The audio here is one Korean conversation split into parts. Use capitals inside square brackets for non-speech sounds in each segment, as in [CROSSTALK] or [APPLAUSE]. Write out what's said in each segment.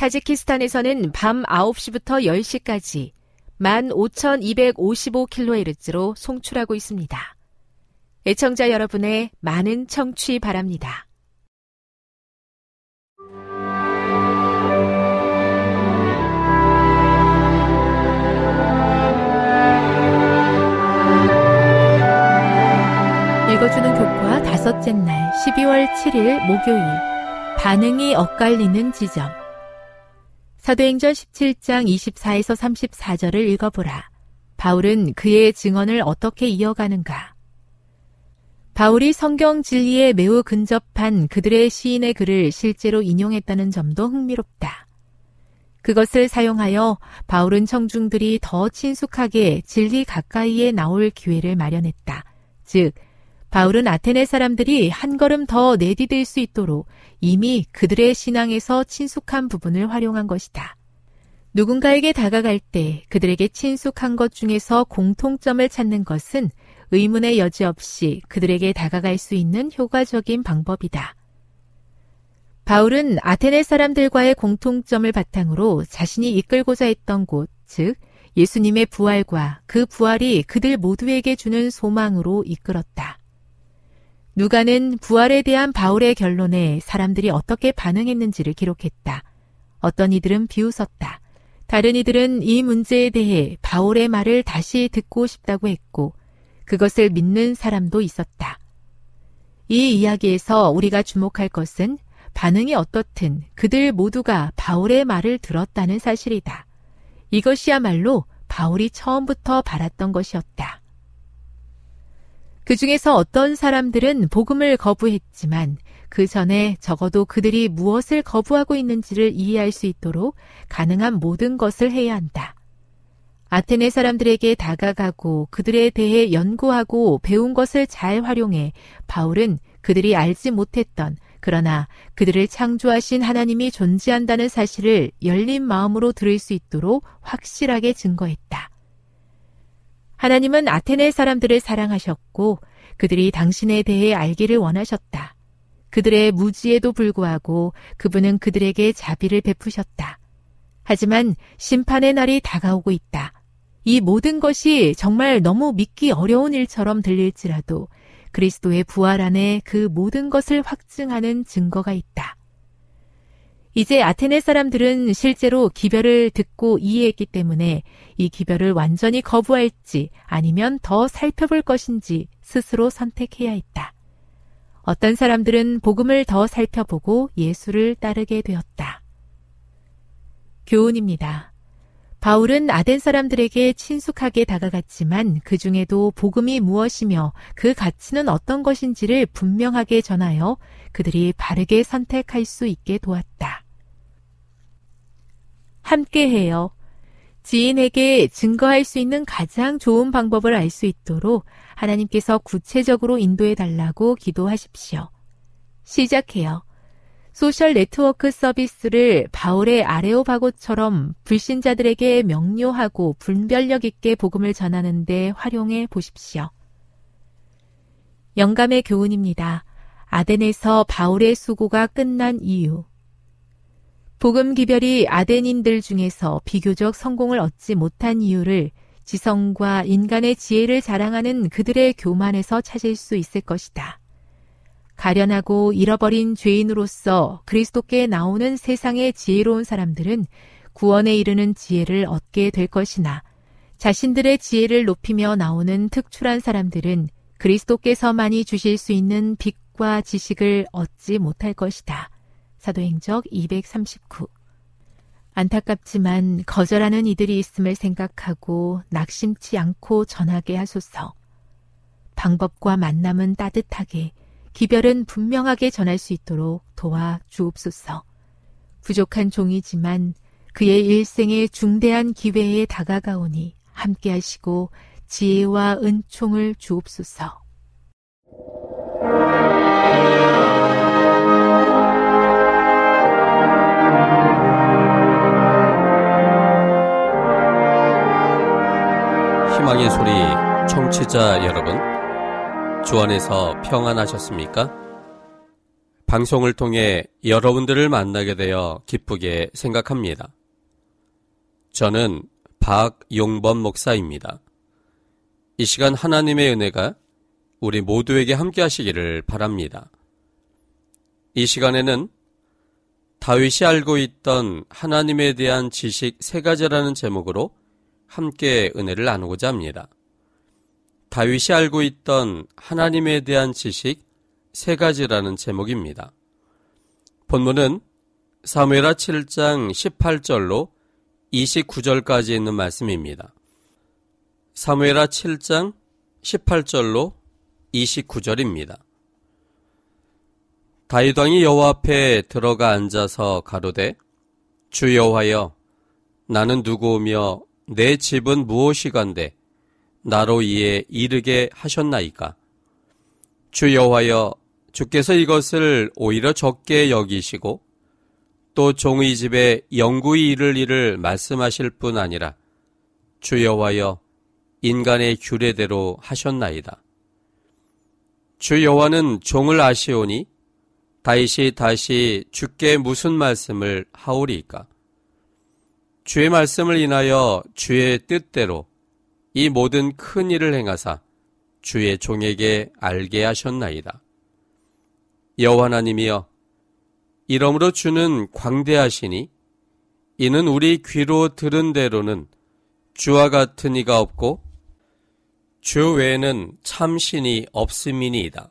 타지키스탄에서는 밤 9시부터 10시까지 15,255kHz로 송출하고 있습니다. 애청자 여러분의 많은 청취 바랍니다. 읽어주는 교과 다섯째 날 12월 7일 목요일 반응이 엇갈리는 지점 사도행전 17장 24에서 34절을 읽어보라. 바울은 그의 증언을 어떻게 이어가는가? 바울이 성경 진리에 매우 근접한 그들의 시인의 글을 실제로 인용했다는 점도 흥미롭다. 그것을 사용하여 바울은 청중들이 더 친숙하게 진리 가까이에 나올 기회를 마련했다. 즉, 바울은 아테네 사람들이 한 걸음 더 내디딜 수 있도록 이미 그들의 신앙에서 친숙한 부분을 활용한 것이다. 누군가에게 다가갈 때 그들에게 친숙한 것 중에서 공통점을 찾는 것은 의문의 여지 없이 그들에게 다가갈 수 있는 효과적인 방법이다. 바울은 아테네 사람들과의 공통점을 바탕으로 자신이 이끌고자 했던 곳, 즉, 예수님의 부활과 그 부활이 그들 모두에게 주는 소망으로 이끌었다. 누가는 부활에 대한 바울의 결론에 사람들이 어떻게 반응했는지를 기록했다. 어떤 이들은 비웃었다. 다른 이들은 이 문제에 대해 바울의 말을 다시 듣고 싶다고 했고, 그것을 믿는 사람도 있었다. 이 이야기에서 우리가 주목할 것은 반응이 어떻든 그들 모두가 바울의 말을 들었다는 사실이다. 이것이야말로 바울이 처음부터 바랐던 것이었다. 그 중에서 어떤 사람들은 복음을 거부했지만 그 전에 적어도 그들이 무엇을 거부하고 있는지를 이해할 수 있도록 가능한 모든 것을 해야 한다. 아테네 사람들에게 다가가고 그들에 대해 연구하고 배운 것을 잘 활용해 바울은 그들이 알지 못했던 그러나 그들을 창조하신 하나님이 존재한다는 사실을 열린 마음으로 들을 수 있도록 확실하게 증거했다. 하나님은 아테네 사람들을 사랑하셨고 그들이 당신에 대해 알기를 원하셨다. 그들의 무지에도 불구하고 그분은 그들에게 자비를 베푸셨다. 하지만 심판의 날이 다가오고 있다. 이 모든 것이 정말 너무 믿기 어려운 일처럼 들릴지라도 그리스도의 부활 안에 그 모든 것을 확증하는 증거가 있다. 이제 아테네 사람들은 실제로 기별을 듣고 이해했기 때문에 이 기별을 완전히 거부할지 아니면 더 살펴볼 것인지 스스로 선택해야 했다. 어떤 사람들은 복음을 더 살펴보고 예수를 따르게 되었다. 교훈입니다. 바울은 아덴 사람들에게 친숙하게 다가갔지만 그 중에도 복음이 무엇이며 그 가치는 어떤 것인지를 분명하게 전하여 그들이 바르게 선택할 수 있게 도왔다. 함께해요. 지인에게 증거할 수 있는 가장 좋은 방법을 알 수 있도록 하나님께서 구체적으로 인도해 달라고 기도하십시오. 시작해요. 소셜 네트워크 서비스를 바울의 아레오바고처럼 불신자들에게 명료하고 분별력 있게 복음을 전하는데 활용해 보십시오. 영감의 교훈입니다. 아덴에서 바울의 수고가 끝난 이유. 복음 기별이 아덴인들 중에서 비교적 성공을 얻지 못한 이유를 지성과 인간의 지혜를 자랑하는 그들의 교만에서 찾을 수 있을 것이다. 가련하고 잃어버린 죄인으로서 그리스도께 나오는 세상의 지혜로운 사람들은 구원에 이르는 지혜를 얻게 될 것이나 자신들의 지혜를 높이며 나오는 특출한 사람들은 그리스도께서만이 주실 수 있는 빛과 지식을 얻지 못할 것이다. 사도행적 239 안타깝지만 거절하는 이들이 있음을 생각하고 낙심치 않고 전하게 하소서. 방법과 만남은 따뜻하게, 기별은 분명하게 전할 수 있도록 도와 주옵소서. 부족한 종이지만 그의 일생의 중대한 기회에 다가가오니 함께 하시고 지혜와 은총을 주옵소서. 희망의 소리 청취자 여러분, 주 안에서 평안하셨습니까? 방송을 통해 여러분들을 만나게 되어 기쁘게 생각합니다. 저는 박용범 목사입니다. 이 시간 하나님의 은혜가 우리 모두에게 함께 하시기를 바랍니다. 이 시간에는 다윗이 알고 있던 하나님에 대한 지식 세 가지라는 제목으로 함께 은혜를 나누고자 합니다. 다윗이 알고 있던 하나님에 대한 지식 세 가지라는 제목입니다. 본문은 사무엘하 7장 18절로 29절까지 있는 말씀입니다. 사무엘하 7장 18절로 29절입니다. 다윗 왕이 여호와 앞에 들어가 앉아서 가로되 주 여호와여 나는 누구오며 내 집은 무엇이간데 나로 이에 이르게 하셨나이까 주 여호와여 주께서 이것을 오히려 적게 여기시고 또 종의 집에 영구히 이를 일을 말씀하실 뿐 아니라 주 여호와여 인간의 규례대로 하셨나이다. 주 여호와는 종을 아시오니 다시 다시 주께 무슨 말씀을 하오리이까? 주의 말씀을 인하여 주의 뜻대로 이 모든 큰 일을 행하사 주의 종에게 알게 하셨나이다. 여호와 하나님이여 이러므로 주는 광대하시니 이는 우리 귀로 들은 대로는 주와 같은 이가 없고 주 외에는 참신이 없음이니이다.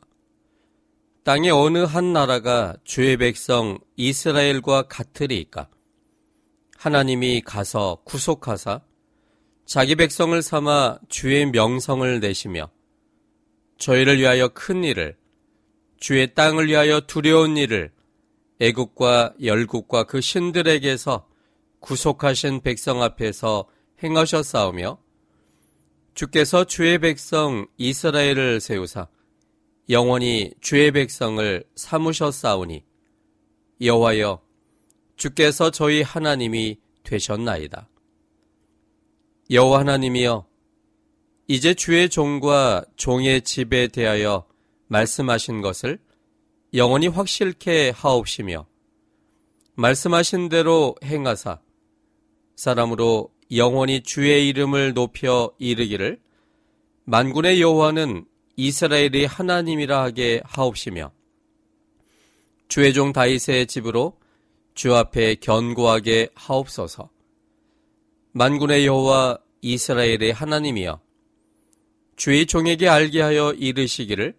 땅의 어느 한 나라가 주의 백성 이스라엘과 같으리이까? 하나님이 가서 구속하사 자기 백성을 삼아 주의 명성을 내시며 저희를 위하여 큰 일을 주의 땅을 위하여 두려운 일을 애국과 열국과 그 신들에게서 구속하신 백성 앞에서 행하셨사오며 주께서 주의 백성 이스라엘을 세우사 영원히 주의 백성을 삼으셨사오니 여호와여 주께서 저희 하나님이 되셨나이다. 여호와 하나님이여 이제 주의 종과 종의 집에 대하여 말씀하신 것을 영원히 확실케 하옵시며 말씀하신 대로 행하사 사람으로 영원히 주의 이름을 높여 이르기를 만군의 여호와는 이스라엘의 하나님이라 하게 하옵시며 주의 종 다윗의 집으로 주 앞에 견고하게 하옵소서. 만군의 여호와 이스라엘의 하나님이여 주의 종에게 알게 하여 이르시기를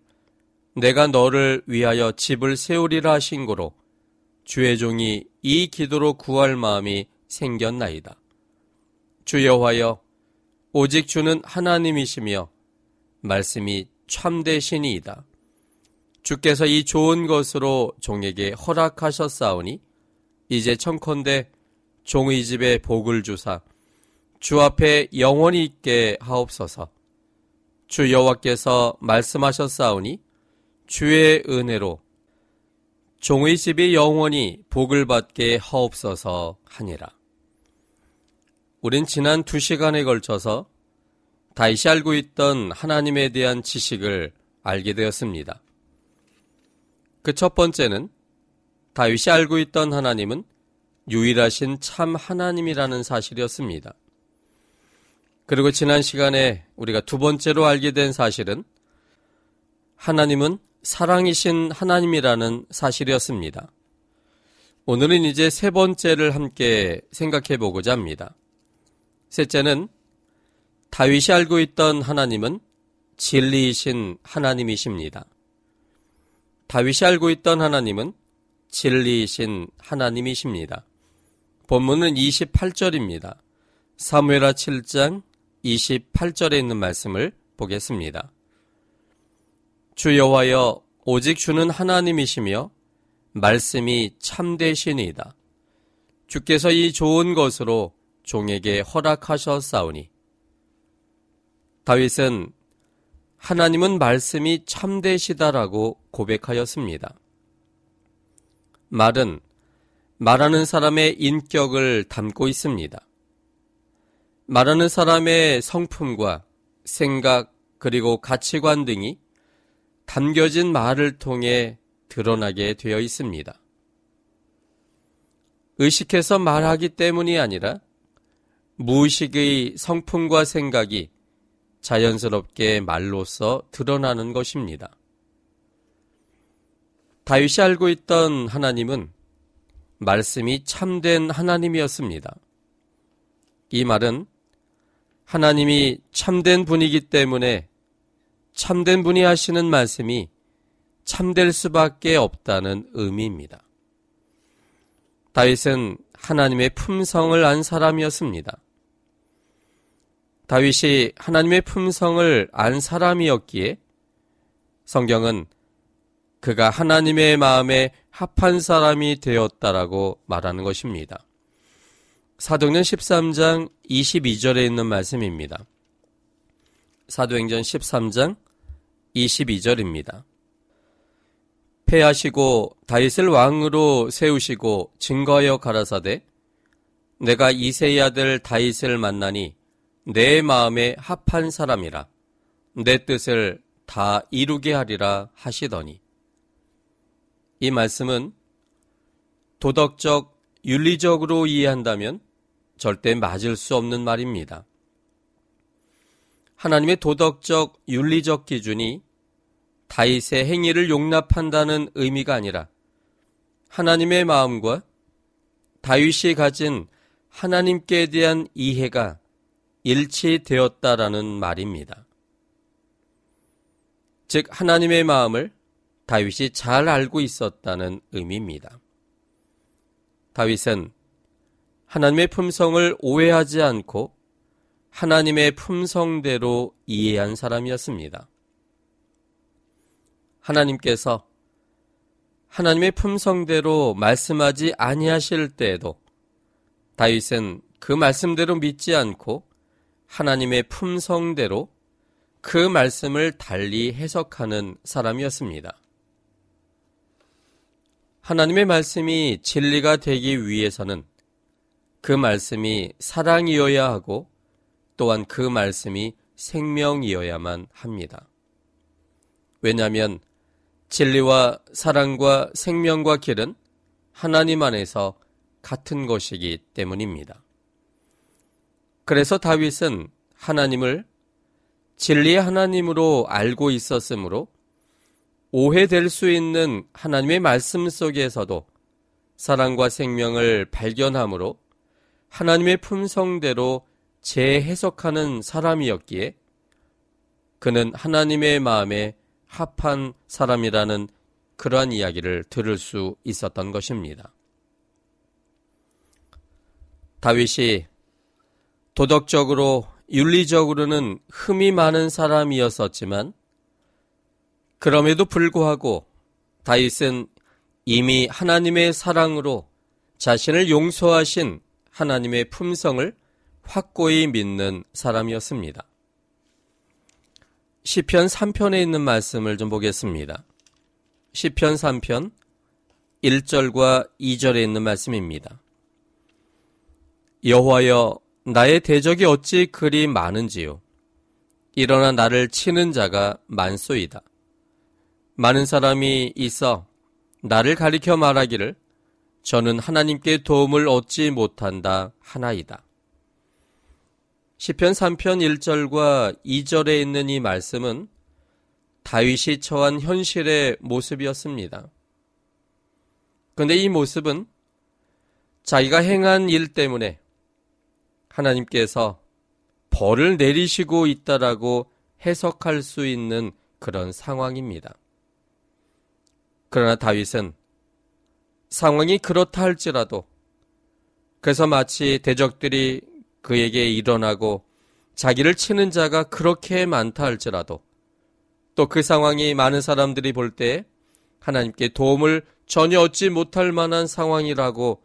내가 너를 위하여 집을 세우리라 하신 고로 주의 종이 이 기도로 구할 마음이 생겼나이다. 주 여호와여 오직 주는 하나님이시며 말씀이 참되시니이다. 주께서 이 좋은 것으로 종에게 허락하셨사오니 이제 청컨대 종의 집에 복을 주사 주 앞에 영원히 있게 하옵소서. 주 여호와께서 말씀하셨사오니 주의 은혜로 종의 집이 영원히 복을 받게 하옵소서 하니라. 우린 지난 두 시간에 걸쳐서 다시 알고 있던 하나님에 대한 지식을 알게 되었습니다. 그 첫 번째는 다윗이 알고 있던 하나님은 유일하신 참 하나님이라는 사실이었습니다. 그리고 지난 시간에 우리가 두 번째로 알게 된 사실은 하나님은 사랑이신 하나님이라는 사실이었습니다. 오늘은 이제 세 번째를 함께 생각해 보고자 합니다. 셋째는 다윗이 알고 있던 하나님은 진리이신 하나님이십니다. 다윗이 알고 있던 하나님은 진리이신 하나님이십니다. 본문은 28절입니다. 사무엘하 7장 28절에 있는 말씀을 보겠습니다. 주 여호와여 오직 주는 하나님이시며 말씀이 참되시니이다. 주께서 이 좋은 것으로 종에게 허락하셨사오니 다윗은 하나님은 말씀이 참되시다라고 고백하였습니다. 말은 말하는 사람의 인격을 담고 있습니다. 말하는 사람의 성품과 생각 그리고 가치관 등이 담겨진 말을 통해 드러나게 되어 있습니다. 의식해서 말하기 때문이 아니라 무의식의 성품과 생각이 자연스럽게 말로써 드러나는 것입니다. 다윗이 알고 있던 하나님은 말씀이 참된 하나님이었습니다. 이 말은 하나님이 참된 분이기 때문에 참된 분이 하시는 말씀이 참될 수밖에 없다는 의미입니다. 다윗은 하나님의 품성을 안 사람이었습니다. 다윗이 하나님의 품성을 안 사람이었기에 성경은 그가 하나님의 마음에 합한 사람이 되었다라고 말하는 것입니다. 사도행전 13장 22절에 있는 말씀입니다. 사도행전 13장 22절입니다. 패하시고 다윗을 왕으로 세우시고 증거하여 가라사대 내가 이세의 아들 다윗을 만나니 내 마음에 합한 사람이라 내 뜻을 다 이루게 하리라 하시더니 이 말씀은 도덕적 윤리적으로 이해한다면 절대 맞을 수 없는 말입니다. 하나님의 도덕적 윤리적 기준이 다윗의 행위를 용납한다는 의미가 아니라 하나님의 마음과 다윗이 가진 하나님께 대한 이해가 일치되었다라는 말입니다. 즉 하나님의 마음을 다윗이 잘 알고 있었다는 의미입니다. 다윗은 하나님의 품성을 오해하지 않고 하나님의 품성대로 이해한 사람이었습니다. 하나님께서 하나님의 품성대로 말씀하지 아니하실 때에도 다윗은 그 말씀대로 믿지 않고 하나님의 품성대로 그 말씀을 달리 해석하는 사람이었습니다. 하나님의 말씀이 진리가 되기 위해서는 그 말씀이 사랑이어야 하고 또한 그 말씀이 생명이어야만 합니다. 왜냐하면 진리와 사랑과 생명과 길은 하나님 안에서 같은 것이기 때문입니다. 그래서 다윗은 하나님을 진리의 하나님으로 알고 있었으므로 오해될 수 있는 하나님의 말씀 속에서도 사랑과 생명을 발견함으로 하나님의 품성대로 재해석하는 사람이었기에 그는 하나님의 마음에 합한 사람이라는 그러한 이야기를 들을 수 있었던 것입니다. 다윗이 도덕적으로 윤리적으로는 흠이 많은 사람이었었지만 그럼에도 불구하고 다윗은 이미 하나님의 사랑으로 자신을 용서하신 하나님의 품성을 확고히 믿는 사람이었습니다. 시편 3편에 있는 말씀을 좀 보겠습니다. 시편 3편 1절과 2절에 있는 말씀입니다. 여호와여 나의 대적이 어찌 그리 많은지요 일어나 나를 치는 자가 많소이다. 많은 사람이 있어 나를 가리켜 말하기를 저는 하나님께 도움을 얻지 못한다 하나이다. 시편 3편 1절과 2절에 있는 이 말씀은 다윗이 처한 현실의 모습이었습니다. 그런데 이 모습은 자기가 행한 일 때문에 하나님께서 벌을 내리시고 있다라고 해석할 수 있는 그런 상황입니다. 그러나 다윗은 상황이 그렇다 할지라도 그래서 마치 대적들이 그에게 일어나고 자기를 치는 자가 그렇게 많다 할지라도 또 그 상황이 많은 사람들이 볼 때 하나님께 도움을 전혀 얻지 못할 만한 상황이라고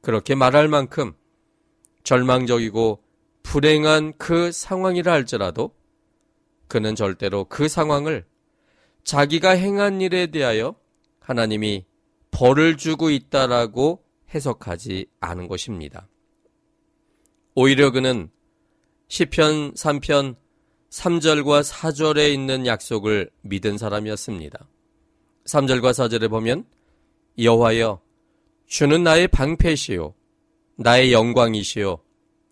그렇게 말할 만큼 절망적이고 불행한 그 상황이라 할지라도 그는 절대로 그 상황을 자기가 행한 일에 대하여 하나님이 벌을 주고 있다라고 해석하지 않은 것입니다. 오히려 그는 시편 3편 3절과 4절에 있는 약속을 믿은 사람이었습니다. 3절과 4절에 보면 여호와여 주는 나의 방패시요 나의 영광이시요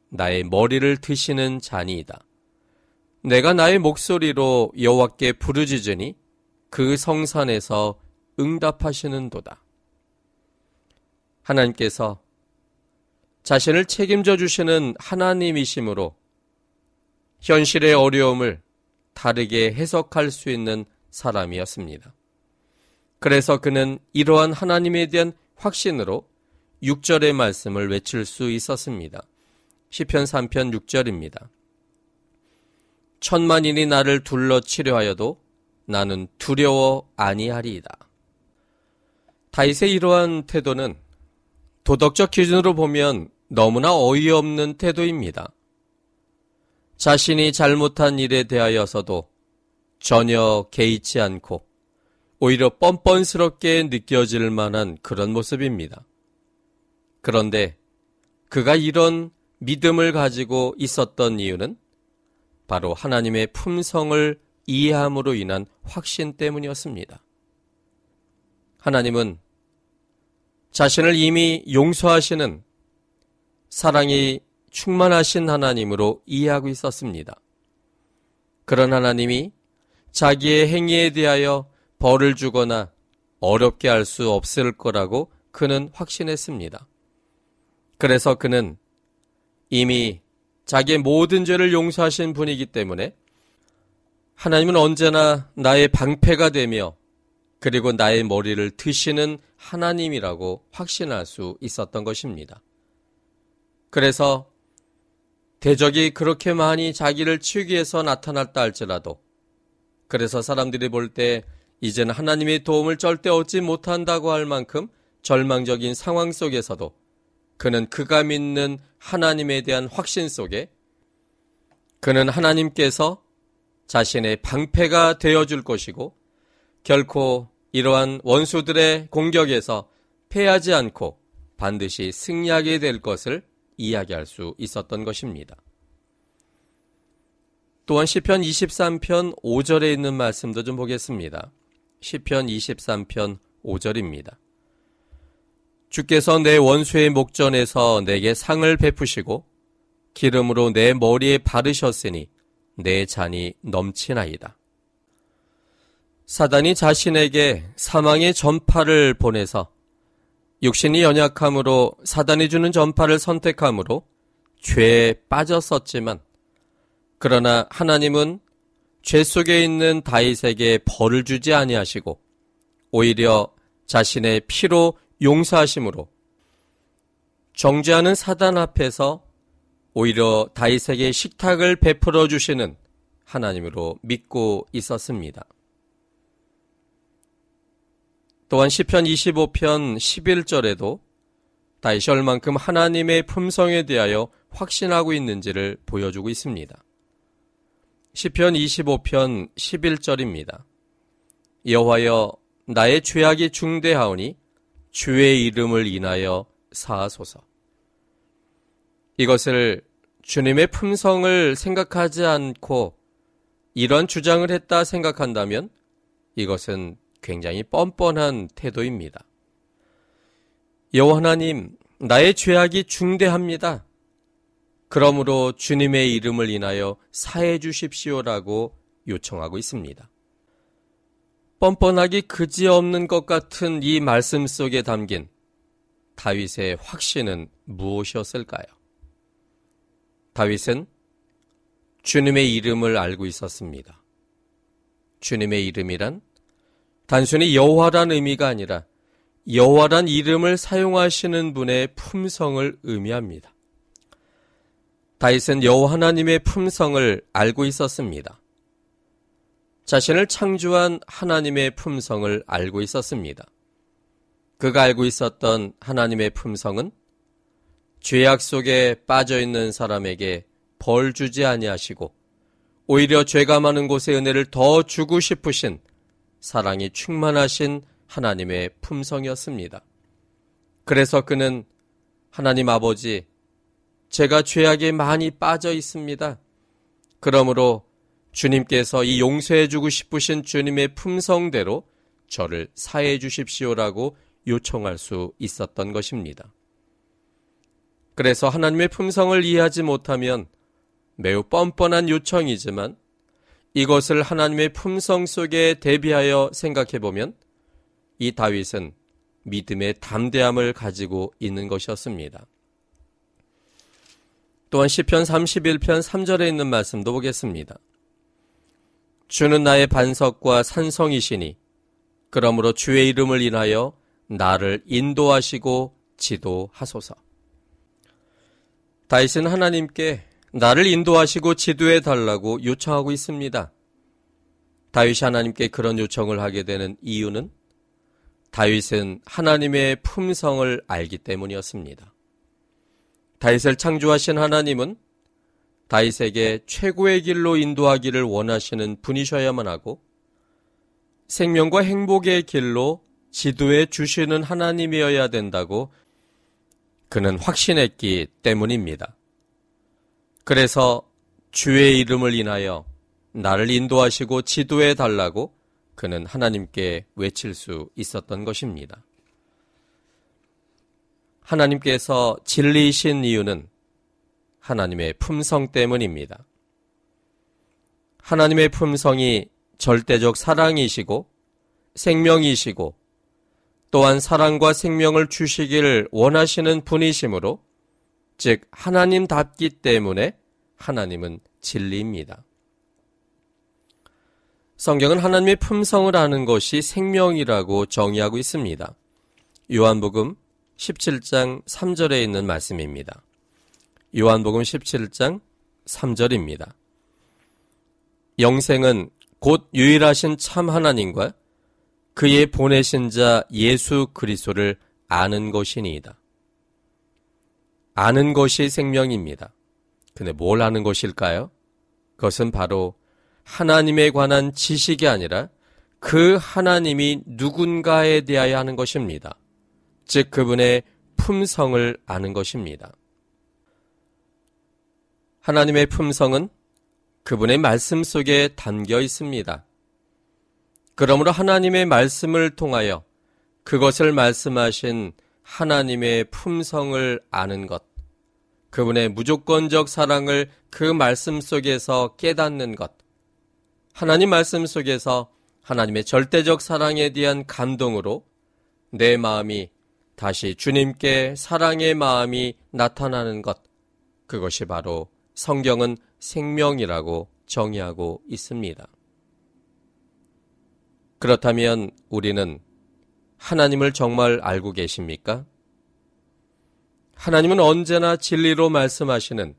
나의 머리를 드시는 잔이이다. 내가 나의 목소리로 여호와께 부르짖으니 그 성산에서 응답하시는도다. 하나님께서 자신을 책임져 주시는 하나님이심으로 현실의 어려움을 다르게 해석할 수 있는 사람이었습니다. 그래서 그는 이러한 하나님에 대한 확신으로 6절의 말씀을 외칠 수 있었습니다. 시편 3편 6절입니다. 천만인이 나를 둘러 치려하여도 나는 두려워 아니하리이다. 다윗의 이러한 태도는 도덕적 기준으로 보면 너무나 어이없는 태도입니다. 자신이 잘못한 일에 대하여서도 전혀 개의치 않고 오히려 뻔뻔스럽게 느껴질 만한 그런 모습입니다. 그런데 그가 이런 믿음을 가지고 있었던 이유는 바로 하나님의 품성을 이해함으로 인한 확신 때문이었습니다. 하나님은 자신을 이미 용서하시는 사랑이 충만하신 하나님으로 이해하고 있었습니다. 그런 하나님이 자기의 행위에 대하여 벌을 주거나 어렵게 할 수 없을 거라고 그는 확신했습니다. 그래서 그는 이미 자기의 모든 죄를 용서하신 분이기 때문에 하나님은 언제나 나의 방패가 되며 그리고 나의 머리를 드시는 하나님이라고 확신할 수 있었던 것입니다. 그래서 대적이 그렇게 많이 자기를 치우기 위해서 나타났다 할지라도 그래서 사람들이 볼 때 이제는 하나님의 도움을 절대 얻지 못한다고 할 만큼 절망적인 상황 속에서도 그는 그가 믿는 하나님에 대한 확신 속에 그는 하나님께서 자신의 방패가 되어줄 것이고 결코 이러한 원수들의 공격에서 패하지 않고 반드시 승리하게 될 것을 이야기할 수 있었던 것입니다. 또한 시편 23편 5절에 있는 말씀도 좀 보겠습니다. 시편 23편 5절입니다. 주께서 내 원수의 목전에서 내게 상을 베푸시고 기름으로 내 머리에 바르셨으니 내 잔이 넘치나이다. 사단이 자신에게 사망의 전파를 보내서 육신이 연약함으로 사단이 주는 전파를 선택함으로 죄에 빠졌었지만 그러나 하나님은 죄 속에 있는 다윗에게 벌을 주지 아니하시고 오히려 자신의 피로 용서하심으로 정죄하는 사단 앞에서 오히려 다윗에게 식탁을 베풀어 주시는 하나님으로 믿고 있었습니다. 또한 시편 25편 11절에도 다윗이 얼만큼 하나님의 품성에 대하여 확신하고 있는지를 보여주고 있습니다. 시편 25편 11절입니다. 여호와여 나의 죄악이 중대하오니 주의 이름을 인하여 사하소서. 이것을 주님의 품성을 생각하지 않고 이런 주장을 했다 생각한다면 이것은 굉장히 뻔뻔한 태도입니다. 여호와 하나님, 나의 죄악이 중대합니다. 그러므로 주님의 이름을 인하여 사해 주십시오라고 요청하고 있습니다. 뻔뻔하기 그지없는 것 같은 이 말씀 속에 담긴 다윗의 확신은 무엇이었을까요? 다윗은 주님의 이름을 알고 있었습니다. 주님의 이름이란 단순히 여호와란 의미가 아니라 여호와란 이름을 사용하시는 분의 품성을 의미합니다. 다윗은 여호와 하나님의 품성을 알고 있었습니다. 자신을 창조한 하나님의 품성을 알고 있었습니다. 그가 알고 있었던 하나님의 품성은 죄악 속에 빠져 있는 사람에게 벌 주지 아니하시고 오히려 죄가 많은 곳에 은혜를 더 주고 싶으신 사랑이 충만하신 하나님의 품성이었습니다. 그래서 그는 하나님 아버지, 제가 죄악에 많이 빠져 있습니다. 그러므로 주님께서 이 용서해 주고 싶으신 주님의 품성대로 저를 사해 주십시오라고 요청할 수 있었던 것입니다. 그래서 하나님의 품성을 이해하지 못하면 매우 뻔뻔한 요청이지만 이것을 하나님의 품성 속에 대비하여 생각해 보면 이 다윗은 믿음의 담대함을 가지고 있는 것이었습니다. 또한 시편 31편 3절에 있는 말씀도 보겠습니다. 주는 나의 반석과 산성이시니 그러므로 주의 이름을 인하여 나를 인도하시고 지도하소서. 다윗은 하나님께 나를 인도하시고 지도해 달라고 요청하고 있습니다. 다윗이 하나님께 그런 요청을 하게 되는 이유는 다윗은 하나님의 품성을 알기 때문이었습니다. 다윗을 창조하신 하나님은 다윗에게 최고의 길로 인도하기를 원하시는 분이셔야만 하고 생명과 행복의 길로 지도해 주시는 하나님이어야 된다고 그는 확신했기 때문입니다. 그래서 주의 이름을 인하여 나를 인도하시고 지도해 달라고 그는 하나님께 외칠 수 있었던 것입니다. 하나님께서 진리이신 이유는 하나님의 품성 때문입니다. 하나님의 품성이 절대적 사랑이시고 생명이시고 또한 사랑과 생명을 주시기를 원하시는 분이시므로 즉 하나님답기 때문에 하나님은 진리입니다. 성경은 하나님의 품성을 아는 것이 생명이라고 정의하고 있습니다. 요한복음 17장 3절에 있는 말씀입니다. 요한복음 17장 3절입니다. 영생은 곧 유일하신 참 하나님과 그의 보내신 자 예수 그리스도를 아는 것이니이다. 아는 것이 생명입니다. 근데 뭘 아는 것일까요? 그것은 바로 하나님에 관한 지식이 아니라 그 하나님이 누군가에 대하여 하는 것입니다. 즉, 그분의 품성을 아는 것입니다. 하나님의 품성은 그분의 말씀 속에 담겨 있습니다. 그러므로 하나님의 말씀을 통하여 그것을 말씀하신 하나님의 품성을 아는 것, 그분의 무조건적 사랑을 그 말씀 속에서 깨닫는 것, 하나님 말씀 속에서 하나님의 절대적 사랑에 대한 감동으로 내 마음이 다시 주님께 사랑의 마음이 나타나는 것, 그것이 바로 성경은 생명이라고 정의하고 있습니다. 그렇다면 우리는 하나님을 정말 알고 계십니까? 하나님은 언제나 진리로 말씀하시는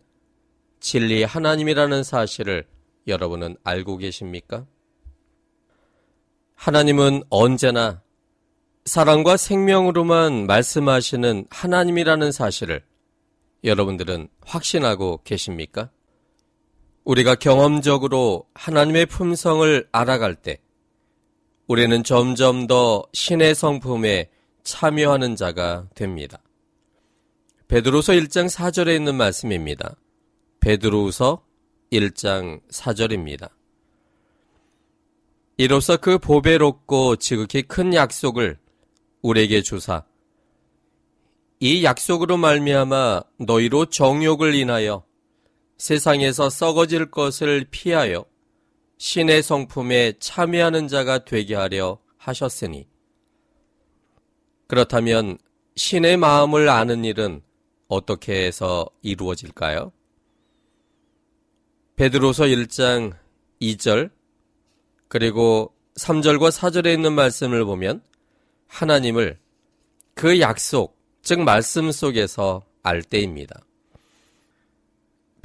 진리 하나님이라는 사실을 여러분은 알고 계십니까? 하나님은 언제나 사랑과 생명으로만 말씀하시는 하나님이라는 사실을 여러분들은 확신하고 계십니까? 우리가 경험적으로 하나님의 품성을 알아갈 때 우리는 점점 더 신의 성품에 참여하는 자가 됩니다. 베드로서 1장 4절에 있는 말씀입니다. 베드로서 1장 4절입니다. 이로써 그 보배롭고 지극히 큰 약속을 우리에게 주사 이 약속으로 말미암아 너희로 정욕을 인하여 세상에서 썩어질 것을 피하여 신의 성품에 참여하는 자가 되게 하려 하셨으니 그렇다면 신의 마음을 아는 일은 어떻게 해서 이루어질까요? 베드로서 1장 2절 그리고 3절과 4절에 있는 말씀을 보면 하나님을 그 약속, 즉 말씀 속에서 알 때입니다.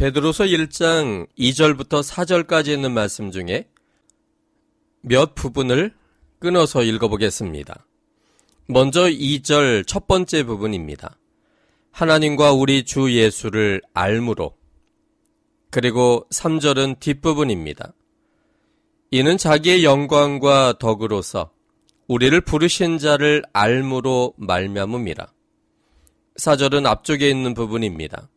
베드로서 1장 2절부터 4절까지 있는 말씀 중에 몇 부분을 끊어서 읽어보겠습니다. 먼저 2절 첫 번째 부분입니다. 하나님과 우리 주 예수를 알므로 그리고 3절은 뒷부분입니다. 이는 자기의 영광과 덕으로서 우리를 부르신 자를 알므로 말미암음이라. 4절은 앞쪽에 있는 부분입니다.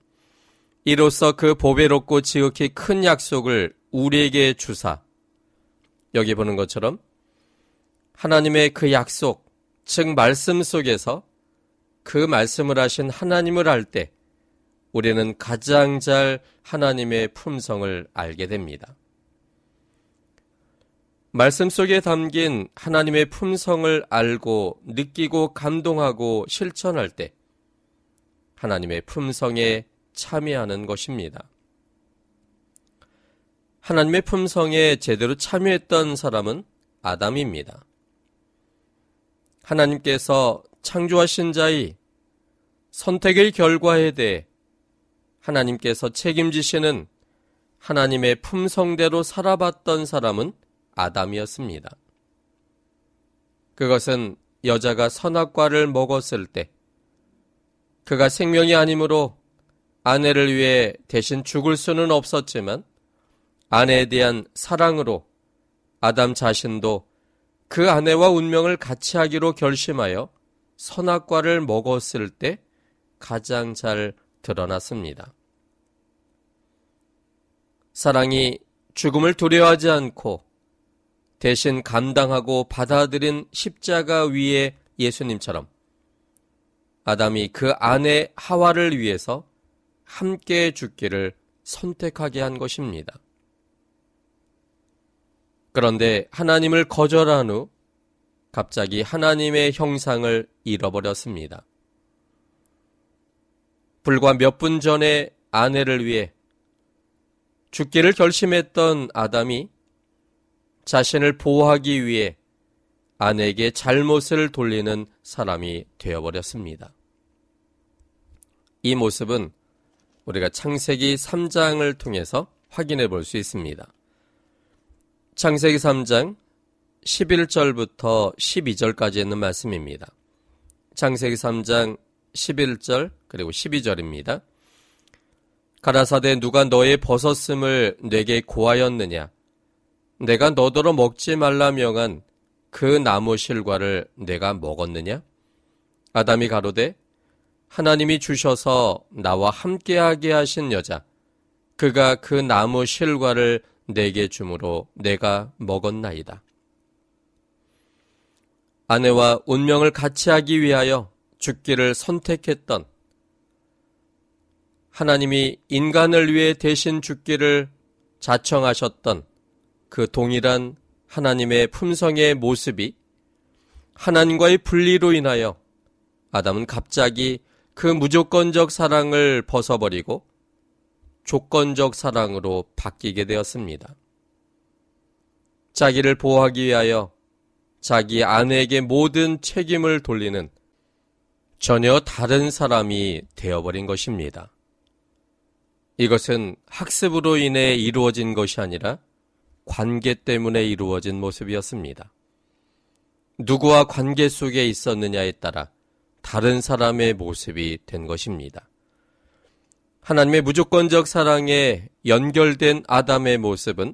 이로써 그 보배롭고 지극히 큰 약속을 우리에게 주사 여기 보는 것처럼 하나님의 그 약속, 즉 말씀 속에서 그 말씀을 하신 하나님을 알 때 우리는 가장 잘 하나님의 품성을 알게 됩니다. 말씀 속에 담긴 하나님의 품성을 알고 느끼고 감동하고 실천할 때 하나님의 품성에 참여하는 것입니다. 하나님의 품성에 제대로 참여했던 사람은 아담입니다. 하나님께서 창조하신 자의 선택의 결과에 대해 하나님께서 책임지시는 하나님의 품성대로 살아봤던 사람은 아담이었습니다. 그것은 여자가 선악과를 먹었을 때 그가 생명이 아니므로 아내를 위해 대신 죽을 수는 없었지만 아내에 대한 사랑으로 아담 자신도 그 아내와 운명을 같이 하기로 결심하여 선악과를 먹었을 때 가장 잘 드러났습니다. 사랑이 죽음을 두려워하지 않고 대신 감당하고 받아들인 십자가 위에 예수님처럼 아담이 그 아내 하와를 위해서 함께 죽기를 선택하게 한 것입니다. 그런데 하나님을 거절한 후 갑자기 하나님의 형상을 잃어버렸습니다. 불과 몇 분 전에 아내를 위해 죽기를 결심했던 아담이 자신을 보호하기 위해 아내에게 잘못을 돌리는 사람이 되어버렸습니다. 이 모습은 우리가 창세기 3장을 통해서 확인해 볼 수 있습니다. 창세기 3장 11절부터 12절까지 있는 말씀입니다. 창세기 3장 11절 그리고 12절입니다. 가라사대 누가 너의 벗었음을 내게 고하였느냐 내가 너더러 먹지 말라 명한 그 나무 실과를 내가 먹었느냐? 아담이 가로되 하나님이 주셔서 나와 함께하게 하신 여자 그가 그 나무 실과를 내게 주므로 내가 먹었나이다. 아내와 운명을 같이 하기 위하여 죽기를 선택했던 하나님이 인간을 위해 대신 죽기를 자청하셨던 그 동일한 하나님의 품성의 모습이 하나님과의 분리로 인하여 아담은 갑자기 그 무조건적 사랑을 벗어버리고 조건적 사랑으로 바뀌게 되었습니다. 자기를 보호하기 위하여 자기 아내에게 모든 책임을 돌리는 전혀 다른 사람이 되어버린 것입니다. 이것은 학습으로 인해 이루어진 것이 아니라 관계 때문에 이루어진 모습이었습니다. 누구와 관계 속에 있었느냐에 따라 다른 사람의 모습이 된 것입니다. 하나님의 무조건적 사랑에 연결된 아담의 모습은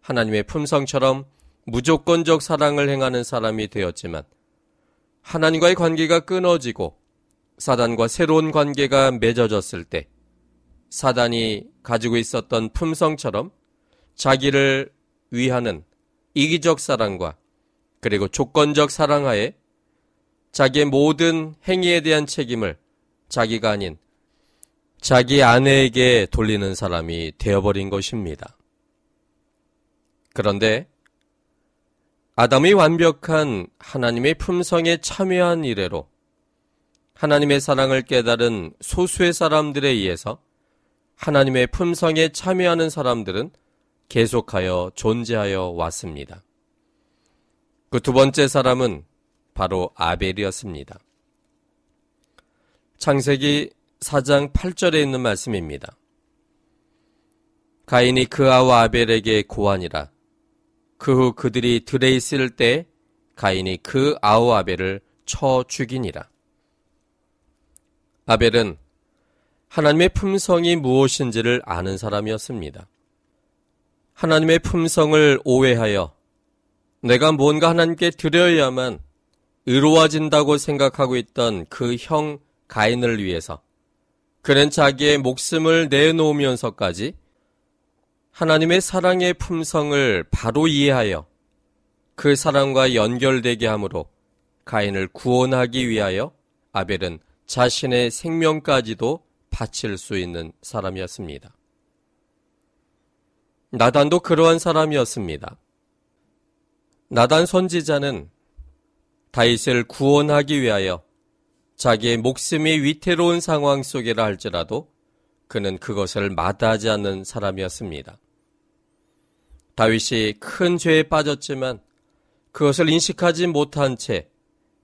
하나님의 품성처럼 무조건적 사랑을 행하는 사람이 되었지만 하나님과의 관계가 끊어지고 사단과 새로운 관계가 맺어졌을 때 사단이 가지고 있었던 품성처럼 자기를 위하는 이기적 사랑과 그리고 조건적 사랑하에 자기의 모든 행위에 대한 책임을 자기가 아닌 자기 아내에게 돌리는 사람이 되어버린 것입니다. 그런데 아담이 완벽한 하나님의 품성에 참여한 이래로 하나님의 사랑을 깨달은 소수의 사람들에 의해서 하나님의 품성에 참여하는 사람들은 계속하여 존재하여 왔습니다. 그 두 번째 사람은 바로 아벨이었습니다. 창세기 4장 8절에 있는 말씀입니다. 가인이 그 아와 아벨에게 고하니라. 그 후 그들이 들에 있을 때 가인이 그 아우 아벨을 쳐 죽이니라. 아벨은 하나님의 품성이 무엇인지를 아는 사람이었습니다. 하나님의 품성을 오해하여 내가 뭔가 하나님께 드려야만 의로워진다고 생각하고 있던 그 형 가인을 위해서 그는 자기의 목숨을 내놓으면서까지 하나님의 사랑의 품성을 바로 이해하여 그 사랑과 연결되게 함으로 가인을 구원하기 위하여 아벨은 자신의 생명까지도 바칠 수 있는 사람이었습니다. 나단도 그러한 사람이었습니다. 나단 선지자는 다윗을 구원하기 위하여 자기의 목숨이 위태로운 상황 속이라 할지라도 그는 그것을 마다하지 않는 사람이었습니다. 다윗이 큰 죄에 빠졌지만 그것을 인식하지 못한 채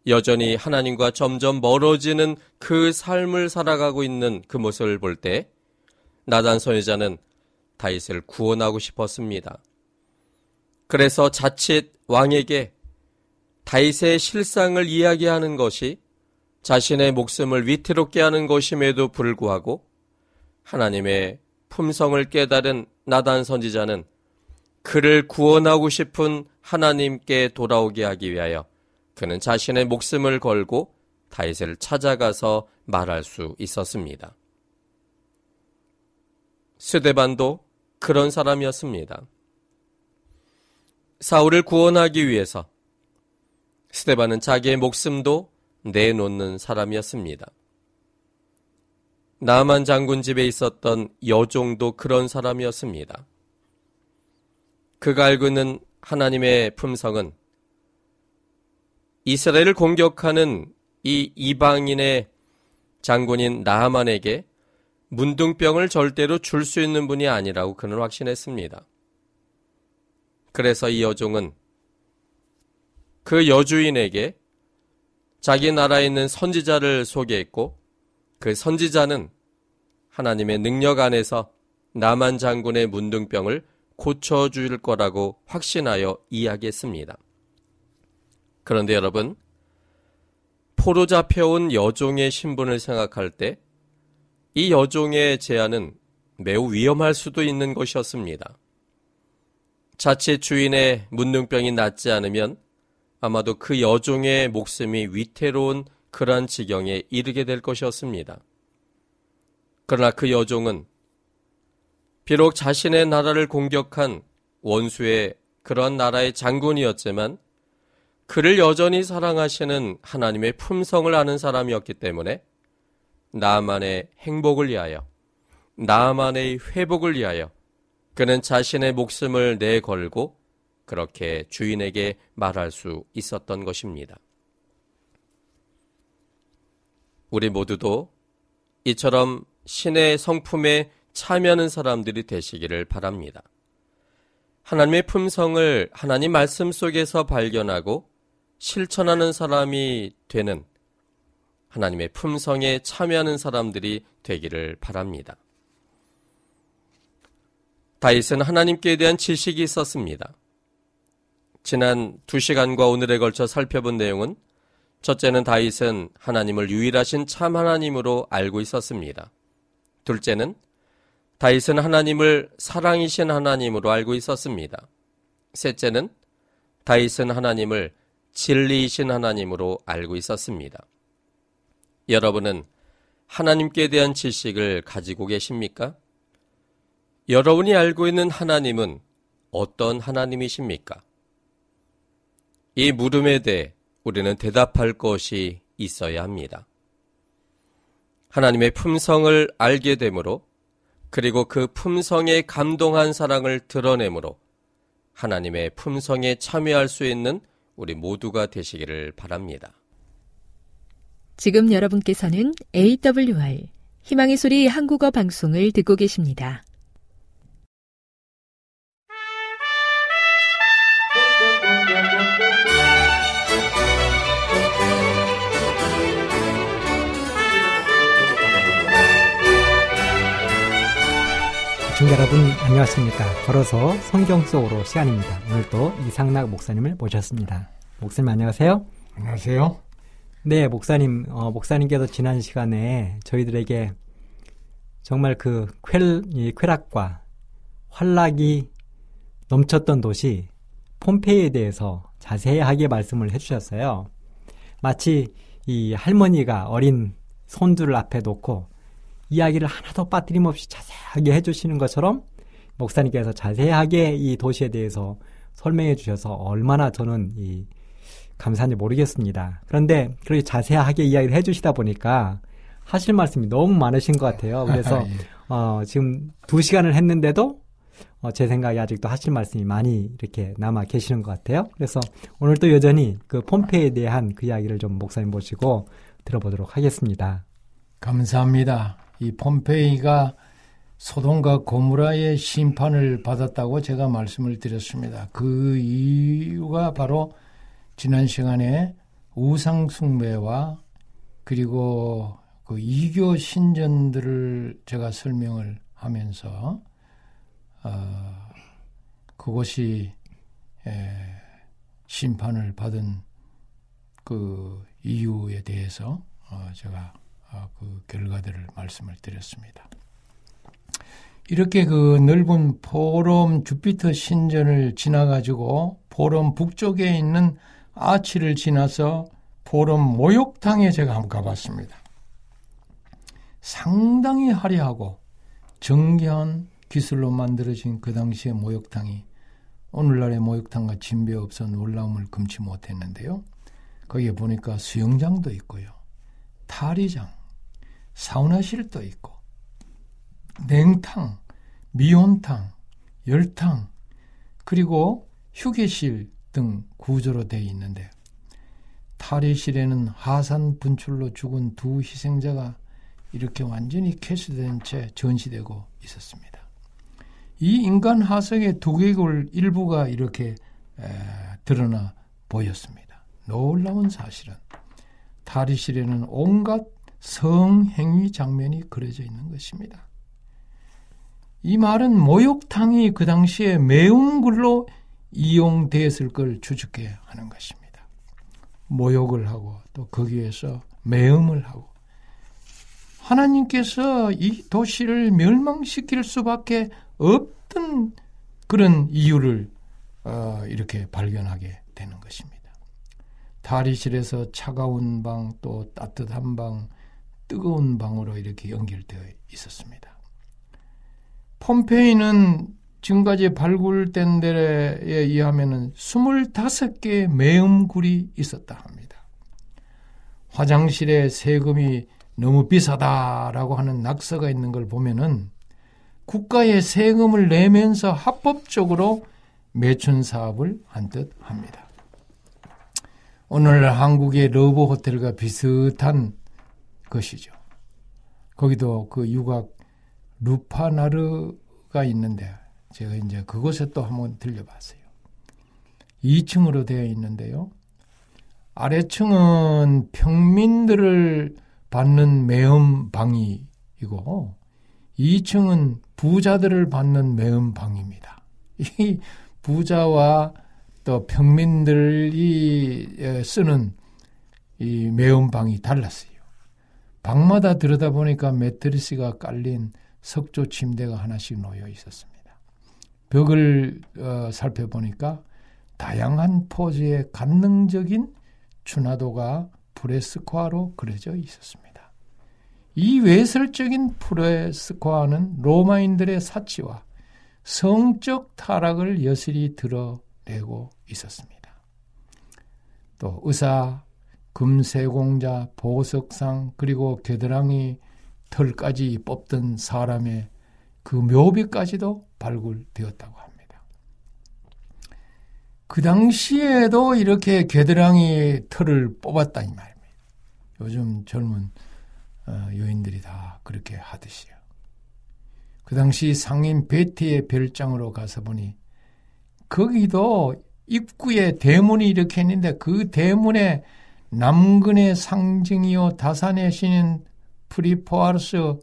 여전히 하나님과 점점 멀어지는 그 삶을 살아가고 있는 그 모습을 볼 때 나단 선지자는 다윗을 구원하고 싶었습니다. 그래서 자칫 왕에게 다윗의 실상을 이야기하는 것이 자신의 목숨을 위태롭게 하는 것임에도 불구하고 하나님의 품성을 깨달은 나단 선지자는 그를 구원하고 싶은 하나님께 돌아오게 하기 위하여 그는 자신의 목숨을 걸고 다윗을 찾아가서 말할 수 있었습니다. 스데반도 그런 사람이었습니다. 사울을 구원하기 위해서 스데반은 자기의 목숨도 내놓는 사람이었습니다. 나만 장군 집에 있었던 여종도 그런 사람이었습니다. 그가 알고 있는 하나님의 품성은 이스라엘을 공격하는 이 이방인의 장군인 나하만에게 문둥병을 절대로 줄 수 있는 분이 아니라고 그는 확신했습니다. 그래서 이 여종은 그 여주인에게 자기 나라에 있는 선지자를 소개했고 그 선지자는 하나님의 능력 안에서 나만 장군의 문둥병을 고쳐줄 거라고 확신하여 이야기했습니다. 그런데 여러분, 포로 잡혀온 여종의 신분을 생각할 때 이 여종의 제안은 매우 위험할 수도 있는 것이었습니다. 자칫 주인의 문둥병이 낫지 않으면 아마도 그 여종의 목숨이 위태로운 그러한 지경에 이르게 될 것이었습니다. 그러나 그 여종은 비록 자신의 나라를 공격한 원수의 그런 나라의 장군이었지만 그를 여전히 사랑하시는 하나님의 품성을 아는 사람이었기 때문에 나만의 행복을 위하여 나만의 회복을 위하여 그는 자신의 목숨을 내걸고 그렇게 주인에게 말할 수 있었던 것입니다. 우리 모두도 이처럼 신의 성품에 참여하는 사람들이 되시기를 바랍니다. 하나님의 품성을 하나님 말씀 속에서 발견하고 실천하는 사람이 되는 하나님의 품성에 참여하는 사람들이 되기를 바랍니다. 다윗은 하나님께 대한 지식이 있었습니다. 지난 두 시간과 오늘에 걸쳐 살펴본 내용은 첫째는 다윗은 하나님을 유일하신 참 하나님으로 알고 있었습니다. 둘째는 다윗은 하나님을 사랑이신 하나님으로 알고 있었습니다. 셋째는 다윗은 하나님을 진리이신 하나님으로 알고 있었습니다. 여러분은 하나님께 대한 지식을 가지고 계십니까? 여러분이 알고 있는 하나님은 어떤 하나님이십니까? 이 물음에 대해 우리는 대답할 것이 있어야 합니다. 하나님의 품성을 알게 되므로 그리고 그 품성에 감동한 사랑을 드러내므로 하나님의 품성에 참여할 수 있는 우리 모두가 되시기를 바랍니다. 지금 여러분께서는 AWR 희망의 소리 한국어 방송을 듣고 계십니다. 시청자 여러분 안녕하십니까? 걸어서 성경 속으로 시간입니다. 오늘 또 이상락 목사님을 모셨습니다. 목사님 안녕하세요. 안녕하세요. 네 목사님 어, 목사님께서 지난 시간에 저희들에게 정말 그 쾌, 쾌락과 활락이 넘쳤던 도시 폼페이에 대해서 자세하게 말씀을 해주셨어요. 마치 이 할머니가 어린 손주를 앞에 놓고 이야기를 하나도 빠뜨림없이 자세하게 해주시는 것처럼 목사님께서 자세하게 이 도시에 대해서 설명해 주셔서 얼마나 저는 이 감사한지 모르겠습니다. 그런데 그렇게 자세하게 이야기를 해주시다 보니까 하실 말씀이 너무 많으신 것 같아요. 그래서 [LAUGHS] 예. 어, 지금 두 시간을 했는데도 어, 제 생각에 아직도 하실 말씀이 많이 이렇게 남아 계시는 것 같아요. 그래서 오늘 또 여전히 그 폼페이에 대한 그 이야기를 좀 목사님 모시고 들어보도록 하겠습니다. 감사합니다. 이 폼페이가 소돔과 고무라의 심판을 받았다고 제가 말씀을 드렸습니다. 그 이유가 바로 지난 시간에 우상 숭배와 그리고 그 이교 신전들을 제가 설명을 하면서 어, 그것이 에, 심판을 받은 그 이유에 대해서 어, 제가 어, 그 결과들을 말씀을 드렸습니다. 이렇게 그 넓은 포럼 주피터 신전을 지나가지고 포럼 북쪽에 있는 아치를 지나서 포럼 모욕탕에 제가 한번 가봤습니다. 상당히 화려하고 정교한 기술로 만들어진 그 당시의 목욕탕이 오늘날의 목욕탕과 진배 없어 놀라움을 금치 못했는데요. 거기에 보니까 수영장도 있고요. 탈의장, 사우나실도 있고 냉탕, 미온탕, 열탕, 그리고 휴게실 등 구조로 되어 있는데 탈의실에는 하산 분출로 죽은 두 희생자가 이렇게 완전히 캐스된 채 전시되고 있었습니다. 이 인간 하석의 두개골 일부가 이렇게 에, 드러나 보였습니다. 놀라운 사실은 탈의실에는 온갖 성행위 장면이 그려져 있는 것입니다. 이 말은 모욕탕이 그 당시에 매운 글로 이용되었을 걸 추측해 하는 것입니다. 모욕을 하고 또 거기에서 매음을 하고 하나님께서 이 도시를 멸망시킬 수밖에 없던 그런 이유를 어, 이렇게 발견하게 되는 것입니다. 다리실에서 차가운 방 또 따뜻한 방 뜨거운 방으로 이렇게 연결되어 있었습니다. 폼페이는 지금까지 발굴된 데에 의하면 25개의 매음굴이 있었다 합니다. 화장실에 세금이 너무 비싸다라고 하는 낙서가 있는 걸 보면은 국가에 세금을 내면서 합법적으로 매춘 사업을 한 듯 합니다. 오늘 한국의 러브 호텔과 비슷한 것이죠. 거기도 그 유곽 루파나르가 있는데 제가 이제 그곳에 또 한번 들려봤어요. 2층으로 되어 있는데요. 아래층은 평민들을 받는 매음 방이고 2층은 부자들을 받는 매음방입니다. 이 부자와 또 평민들이 쓰는 이 매운방이 달랐어요. 방마다 들여다보니까 매트리스가 깔린 석조 침대가 하나씩 놓여 있었습니다. 벽을 어, 살펴보니까 다양한 포즈의 간능적인 춘화도가 프레스코아로 그려져 있었습니다. 이 외설적인 프레스코아는 로마인들의 사치와 성적 타락을 여실히 드러내고 있었습니다. 또 의사, 금세공자, 보석상, 그리고 겨드랑이 털까지 뽑던 사람의 그 묘비까지도 발굴되었다고 합니다. 그 당시에도 이렇게 겨드랑이 털을 뽑았다 이 말입니다. 요즘 젊은 어, 여인들이 다 그렇게 하듯이요. 그 당시 상인 베티의 별장으로 가서 보니 거기도 입구에 대문이 이렇게 있는데 그 대문에 남근의 상징이요 다산의 신인 프리포아르스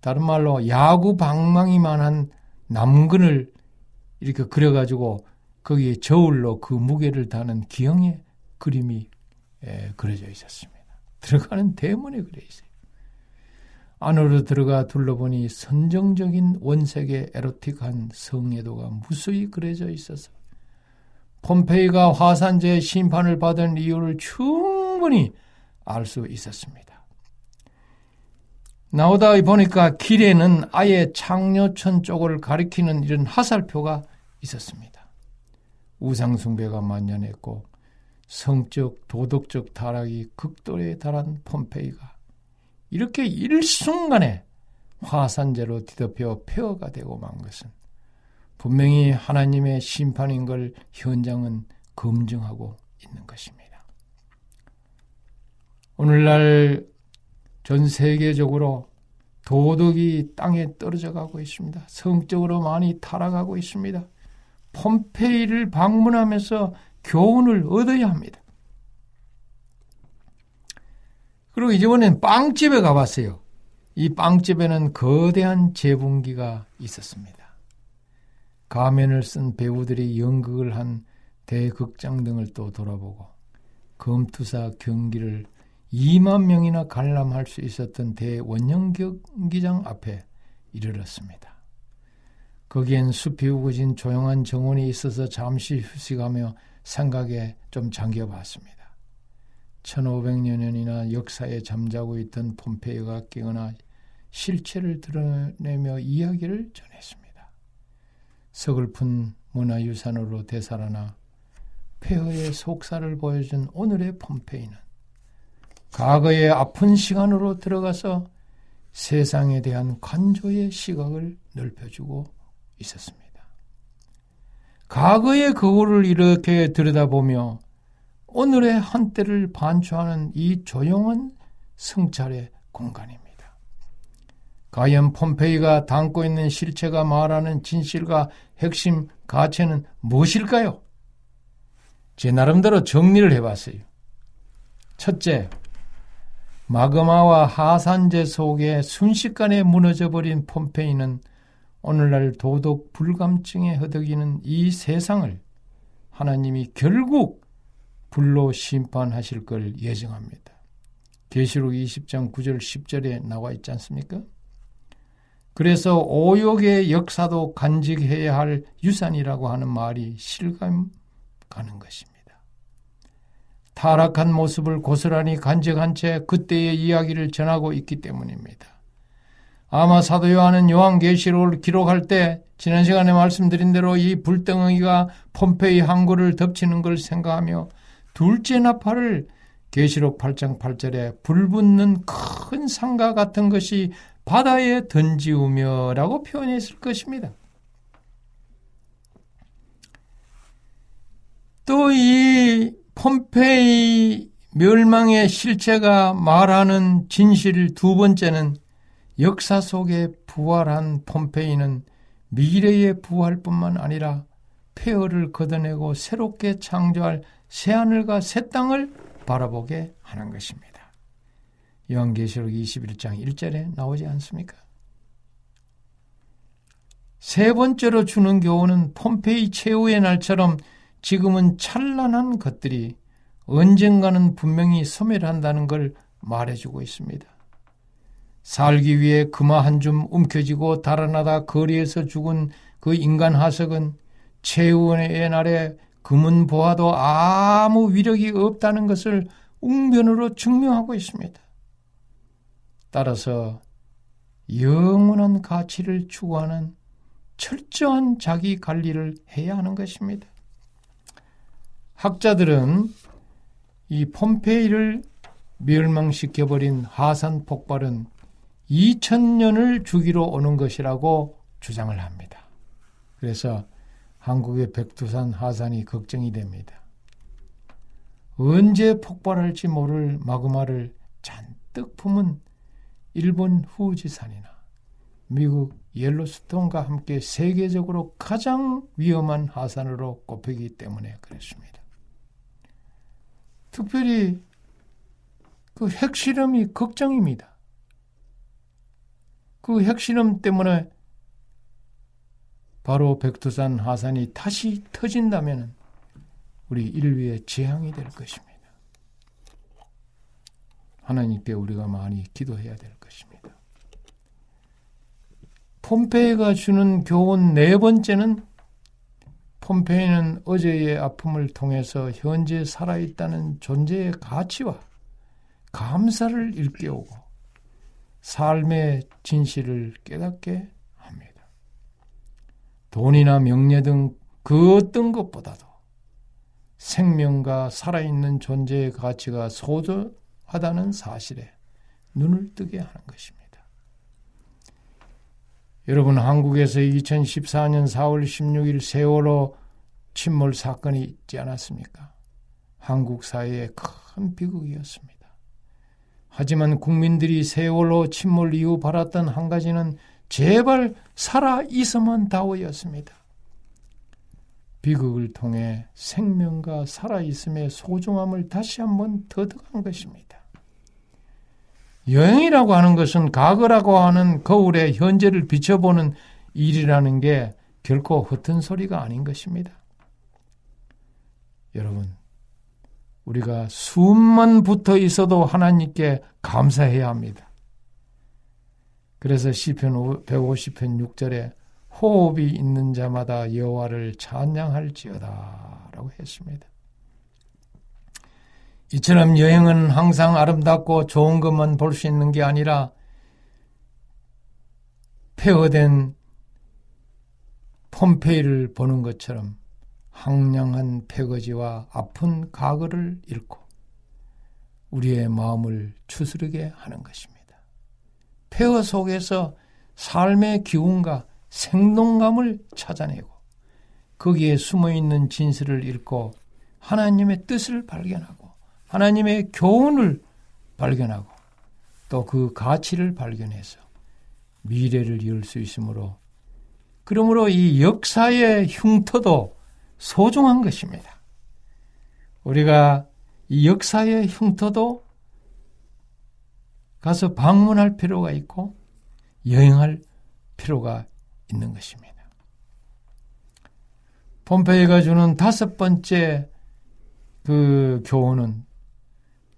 다른 말로 야구 방망이만한 남근을 이렇게 그려가지고 거기에 저울로 그 무게를 다는 기형의 그림이 그려져 있었습니다. 들어가는 대문에 그려 있어요. 안으로 들어가 둘러보니 선정적인 원색의 에로틱한 성애도가 무수히 그려져 있어서 폼페이가 화산재 심판을 받은 이유를 충분히 알 수 있었습니다. 나오다 보니까 길에는 아예 창녀천 쪽을 가리키는 이런 화살표가 있었습니다. 우상숭배가 만연했고 성적, 도덕적 타락이 극도에 달한 폼페이가 이렇게 일순간에 화산재로 뒤덮여 폐허가 되고 만 것은 분명히 하나님의 심판인 걸 현장은 검증하고 있는 것입니다. 오늘날 전 세계적으로 도덕이 땅에 떨어져 가고 있습니다. 성적으로 많이 타락하고 있습니다. 폼페이를 방문하면서 교훈을 얻어야 합니다. 그리고 이번엔 빵집에 가봤어요. 이 빵집에는 거대한 재분기가 있었습니다. 가면을 쓴 배우들이 연극을 한 대극장 등을 또 돌아보고 검투사 경기를 2만 명이나 관람할 수 있었던 대원형 경기장 앞에 이르렀습니다. 거기엔 숲이 우거진 조용한 정원이 있어서 잠시 휴식하며 생각에 좀 잠겨봤습니다. 1500년이나 역사에 잠자고 있던 폼페이가 깨어나 실체를 드러내며 이야기를 전했습니다. 서글픈 문화유산으로 되살아나 폐허의 속살을 보여준 오늘의 폼페이는 과거의 아픈 시간으로 들어가서 세상에 대한 관조의 시각을 넓혀주고 있었습니다. 과거의 거울을 이렇게 들여다보며 오늘의 한때를 반추하는 이 조용한 성찰의 공간입니다. 과연 폼페이가 담고 있는 실체가 말하는 진실과 핵심 가치는 무엇일까요? 제 나름대로 정리를 해봤어요. 첫째, 마그마와 하산재 속에 순식간에 무너져버린 폼페이는 오늘날 도덕 불감증에 허덕이는 이 세상을 하나님이 결국 불로 심판하실 걸 예정합니다. 계시록 20장 9절 10절에 나와 있지 않습니까? 그래서 오욕의 역사도 간직해야 할 유산이라고 하는 말이 실감 가는 것입니다. 타락한 모습을 고스란히 간직한 채 그때의 이야기를 전하고 있기 때문입니다. 아마 사도 요한은 요한계시록을 기록할 때 지난 시간에 말씀드린 대로 이 불덩이가 폼페이 항구를 덮치는 걸 생각하며 둘째 나팔을 계시록 8장 8절에 불붙는 큰 상가 같은 것이 바다에 던지우며라고 표현했을 것입니다. 또 이 폼페이 멸망의 실체가 말하는 진실 두 번째는 역사 속에 부활한 폼페이는 미래의 부활뿐만 아니라 폐허를 걷어내고 새롭게 창조할 새하늘과 새 땅을 바라보게 하는 것입니다. 요한계시록 21장 1절에 나오지 않습니까? 세 번째로 주는 교훈은 폼페이 최후의 날처럼 지금은 찬란한 것들이 언젠가는 분명히 소멸한다는 걸 말해주고 있습니다. 살기 위해 금화 한 줌 움켜쥐고 달아나다 거리에서 죽은 그 인간 하석은 최후의 날에 금은 보아도 아무 위력이 없다는 것을 웅변으로 증명하고 있습니다. 따라서 영원한 가치를 추구하는 철저한 자기 관리를 해야 하는 것입니다. 학자들은 이 폼페이를 멸망시켜버린 하산 폭발은 2000년을 주기로 오는 것이라고 주장을 합니다. 그래서 한국의 백두산 하산이 걱정이 됩니다. 언제 폭발할지 모를 마그마를 잔뜩 품은 일본 후지산이나 미국 옐로스톤과 함께 세계적으로 가장 위험한 하산으로 꼽히기 때문에 그렇습니다. 특별히 그 핵실험이 걱정입니다. 그 핵실험 때문에 바로 백두산 하산이 다시 터진다면 우리 인류의 재앙이 될 것입니다. 하나님께 우리가 많이 기도해야 될 것입니다. 폼페이가 주는 교훈 네 번째는 폼페이는 어제의 아픔을 통해서 현재 살아있다는 존재의 가치와 감사를 일깨우고 삶의 진실을 깨닫게 돈이나 명예 등 그 어떤 것보다도 생명과 살아있는 존재의 가치가 소중 하다는 사실에 눈을 뜨게 하는 것입니다. 여러분, 한국에서 2014년 4월 16일 세월호 침몰 사건이 있지 않았습니까? 한국 사회의 큰 비극이었습니다. 하지만 국민들이 세월호 침몰 이후 바랐던 한 가지는 제발 살아 있어만 다오였습니다. 비극을 통해 생명과 살아있음의 소중함을 다시 한번 터득한 것입니다. 여행이라고 하는 것은 과거라고 하는 거울에 현재를 비춰보는 일이라는 게 결코 헛된 소리가 아닌 것입니다. 여러분, 우리가 숨만 붙어 있어도 하나님께 감사해야 합니다. 그래서 시편 150편 6절에 호흡이 있는 자마다 여호와를 찬양할지어다라고 했습니다. 이처럼 여행은 항상 아름답고 좋은 것만 볼 수 있는 게 아니라 폐허된 폼페이를 보는 것처럼 황량한 폐거지와 아픈 과거를 잃고 우리의 마음을 추스르게 하는 것입니다. 폐허 속에서 삶의 기운과 생동감을 찾아내고 거기에 숨어 있는 진실을 읽고 하나님의 뜻을 발견하고 하나님의 교훈을 발견하고 또 그 가치를 발견해서 미래를 이을 수 있으므로 그러므로 이 역사의 흉터도 소중한 것입니다. 우리가 이 역사의 흉터도 가서 방문할 필요가 있고 여행할 필요가 있는 것입니다. 폼페이가 주는 다섯 번째 그 교훈은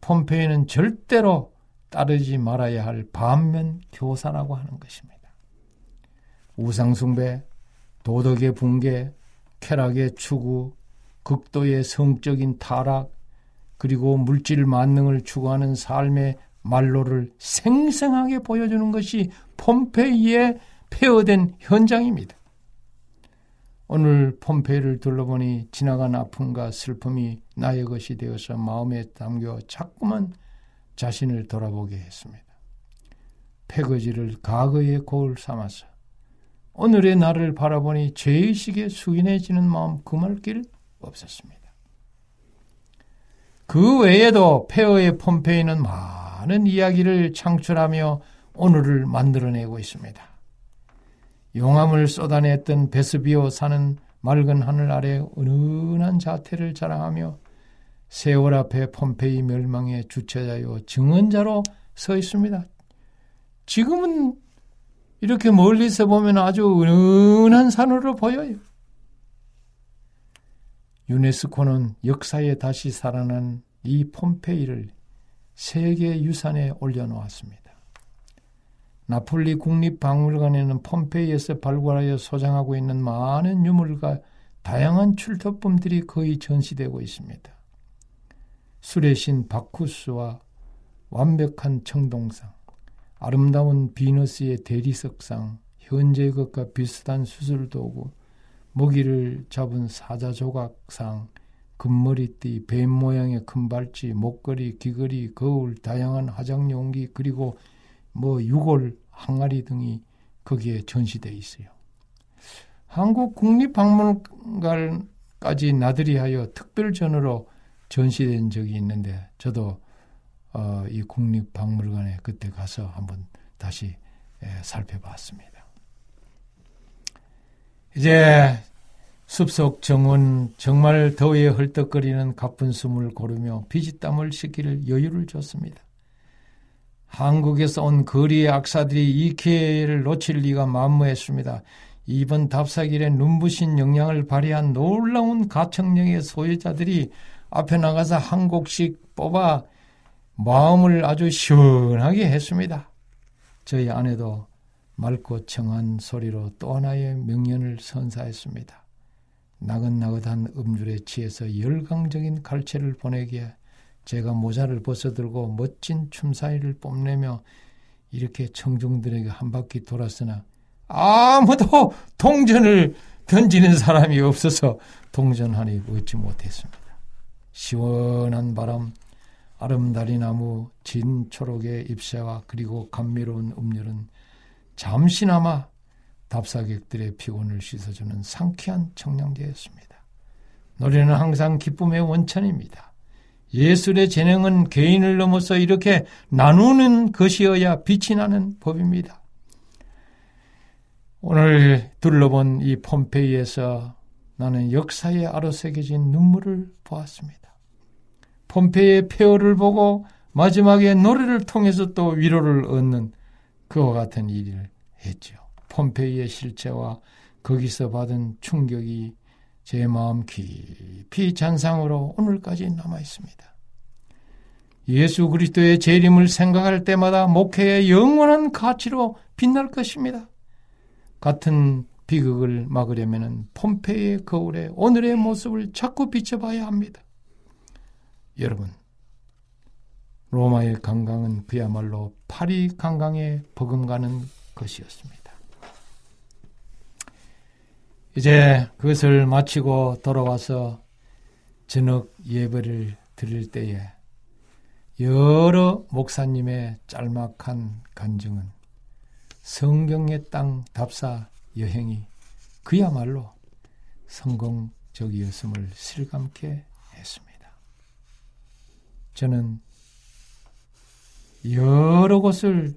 폼페이는 절대로 따르지 말아야 할 반면 교사라고 하는 것입니다. 우상숭배, 도덕의 붕괴, 쾌락의 추구, 극도의 성적인 타락, 그리고 물질 만능을 추구하는 삶의 말로를 생생하게 보여주는 것이 폼페이의 폐허된 현장입니다. 오늘 폼페이를 둘러보니 지나간 아픔과 슬픔이 나의 것이 되어서 마음에 담겨 자꾸만 자신을 돌아보게 했습니다. 폐거지를 과거의 거울 삼아서 오늘의 나를 바라보니 죄의식에 수인해지는 마음 금할 길 없었습니다. 그 외에도 폐허의 폼페이는 막 많은 이야기를 창출하며 오늘을 만들어내고 있습니다. 용암을 쏟아냈던 베스비오 사는 맑은 하늘 아래 은은한 자태를 자랑하며 세월 앞에 폼페이 멸망의 주체자요 증언자로 서 있습니다. 지금은 이렇게 멀리서 보면 아주 은은한 산으로 보여요. 유네스코는 역사에 다시 살아난 이 폼페이를 세계 유산에 올려놓았습니다. 나폴리 국립박물관에는 폼페이에서 발굴하여 소장하고 있는 많은 유물과 다양한 출토품들이 거의 전시되고 있습니다. 술의 신 바쿠스와 완벽한 청동상, 아름다운 비너스의 대리석상, 현재 것과 비슷한 수술도구, 먹이를 잡은 사자 조각상, 금머리띠, 뱀 모양의 금발찌, 목걸이, 귀걸이, 거울, 다양한 화장용기, 그리고 뭐 유골, 항아리 등이 거기에 전시되어 있어요. 한국 국립박물관까지 나들이 하여 특별전으로 전시된 적이 있는데 저도 어, 이 국립박물관에 그때 가서 한번 다시 예, 살펴봤습니다. 이제 숲속 정원 정말 더위에 헐떡거리는 가쁜 숨을 고르며 피지땀을 씻기를 여유를 줬습니다. 한국에서 온 거리의 악사들이 이 기회를 놓칠 리가 만무했습니다. 이번 답사길에 눈부신 영향을 발휘한 놀라운 가청력의 소유자들이 앞에 나가서 한 곡씩 뽑아 마음을 아주 시원하게 했습니다. 저희 아내도 맑고 청한 소리로 또 하나의 명연을 선사했습니다. 나긋나긋한 음줄에 취해서 열광적인 갈채를 보내기에 제가 모자를 벗어들고 멋진 춤사위를 뽐내며 이렇게 청중들에게 한 바퀴 돌았으나 아무도 동전을 던지는 사람이 없어서 동전하니 얻지 못했습니다. 시원한 바람, 아름다리 나무, 진 초록의 잎새와 그리고 감미로운 음료는 잠시나마 답사객들의 피곤을 씻어주는 상쾌한 청량제였습니다. 노래는 항상 기쁨의 원천입니다. 예술의 재능은 개인을 넘어서 이렇게 나누는 것이어야 빛이 나는 법입니다. 오늘 둘러본 이 폼페이에서 나는 역사에 아로새겨진 눈물을 보았습니다. 폼페이의 폐허를 보고 마지막에 노래를 통해서 또 위로를 얻는 그와 같은 일을 했죠. 폼페이의 실체와 거기서 받은 충격이 제 마음 깊이 잔상으로 오늘까지 남아 있습니다. 예수 그리스도의 재림을 생각할 때마다 목회의 영원한 가치로 빛날 것입니다. 같은 비극을 막으려면 폼페이의 거울에 오늘의 모습을 자꾸 비춰봐야 합니다. 여러분, 로마의 강강은 그야말로 파리 강강에 버금가는 것이었습니다. 이제 그것을 마치고 돌아와서 저녁 예배를 드릴 때에 여러 목사님의 짤막한 간증은 성경의 땅 답사 여행이 그야말로 성공적이었음을 실감케 했습니다. 저는 여러 곳을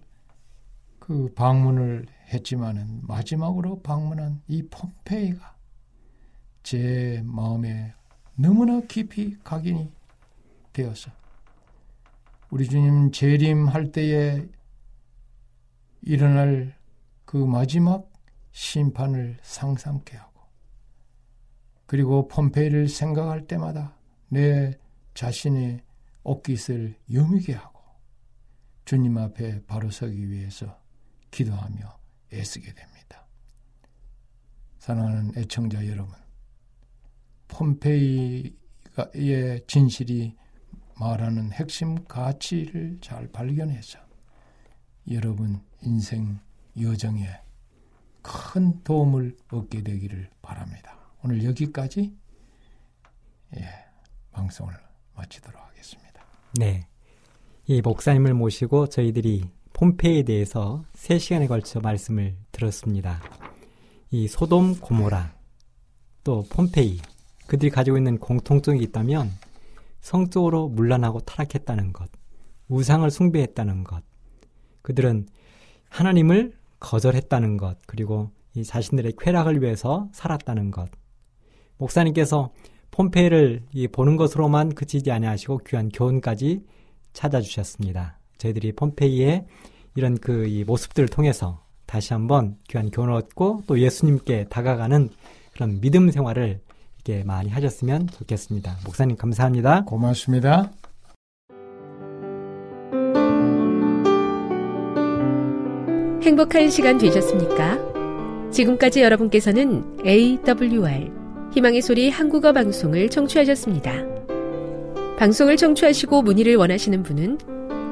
그 방문을 했지만은 마지막으로 방문한 이 폼페이가 제 마음에 너무나 깊이 각인이 되어서 우리 주님 재림할 때에 일어날 그 마지막 심판을 상상케 하고 그리고 폼페이를 생각할 때마다 내 자신의 옷깃을 여미게 하고 주님 앞에 바로 서기 위해서 기도하며 애쓰게 됩니다. 사랑하는 애청자 여러분, 폼페이의 진실이 말하는 핵심 가치를 잘 발견해서 여러분 인생 여정에 큰 도움을 얻게 되기를 바랍니다. 오늘 여기까지 예, 방송을 마치도록 하겠습니다. 네. 이 목사님을 모시고 저희들이 폼페이에 대해서 3시간에 걸쳐 말씀을 들었습니다. 이 소돔 고모라 또 폼페이 그들이 가지고 있는 공통점이 있다면 성적으로 문란하고 타락했다는 것, 우상을 숭배했다는 것, 그들은 하나님을 거절했다는 것, 그리고 이 자신들의 쾌락을 위해서 살았다는 것. 목사님께서 폼페이를 보는 것으로만 그치지 아니하시고 귀한 교훈까지 찾아주셨습니다. 저희들이 폼페이의 이런 그 모습들을 통해서 다시 한번 귀한 교훈을 얻고 또 예수님께 다가가는 그런 믿음 생활을 이렇게 많이 하셨으면 좋겠습니다. 목사님 감사합니다. 고맙습니다. 행복한 시간 되셨습니까? 지금까지 여러분께서는 AWR 희망의 소리 한국어 방송을 청취하셨습니다. 방송을 청취하시고 문의를 원하시는 분은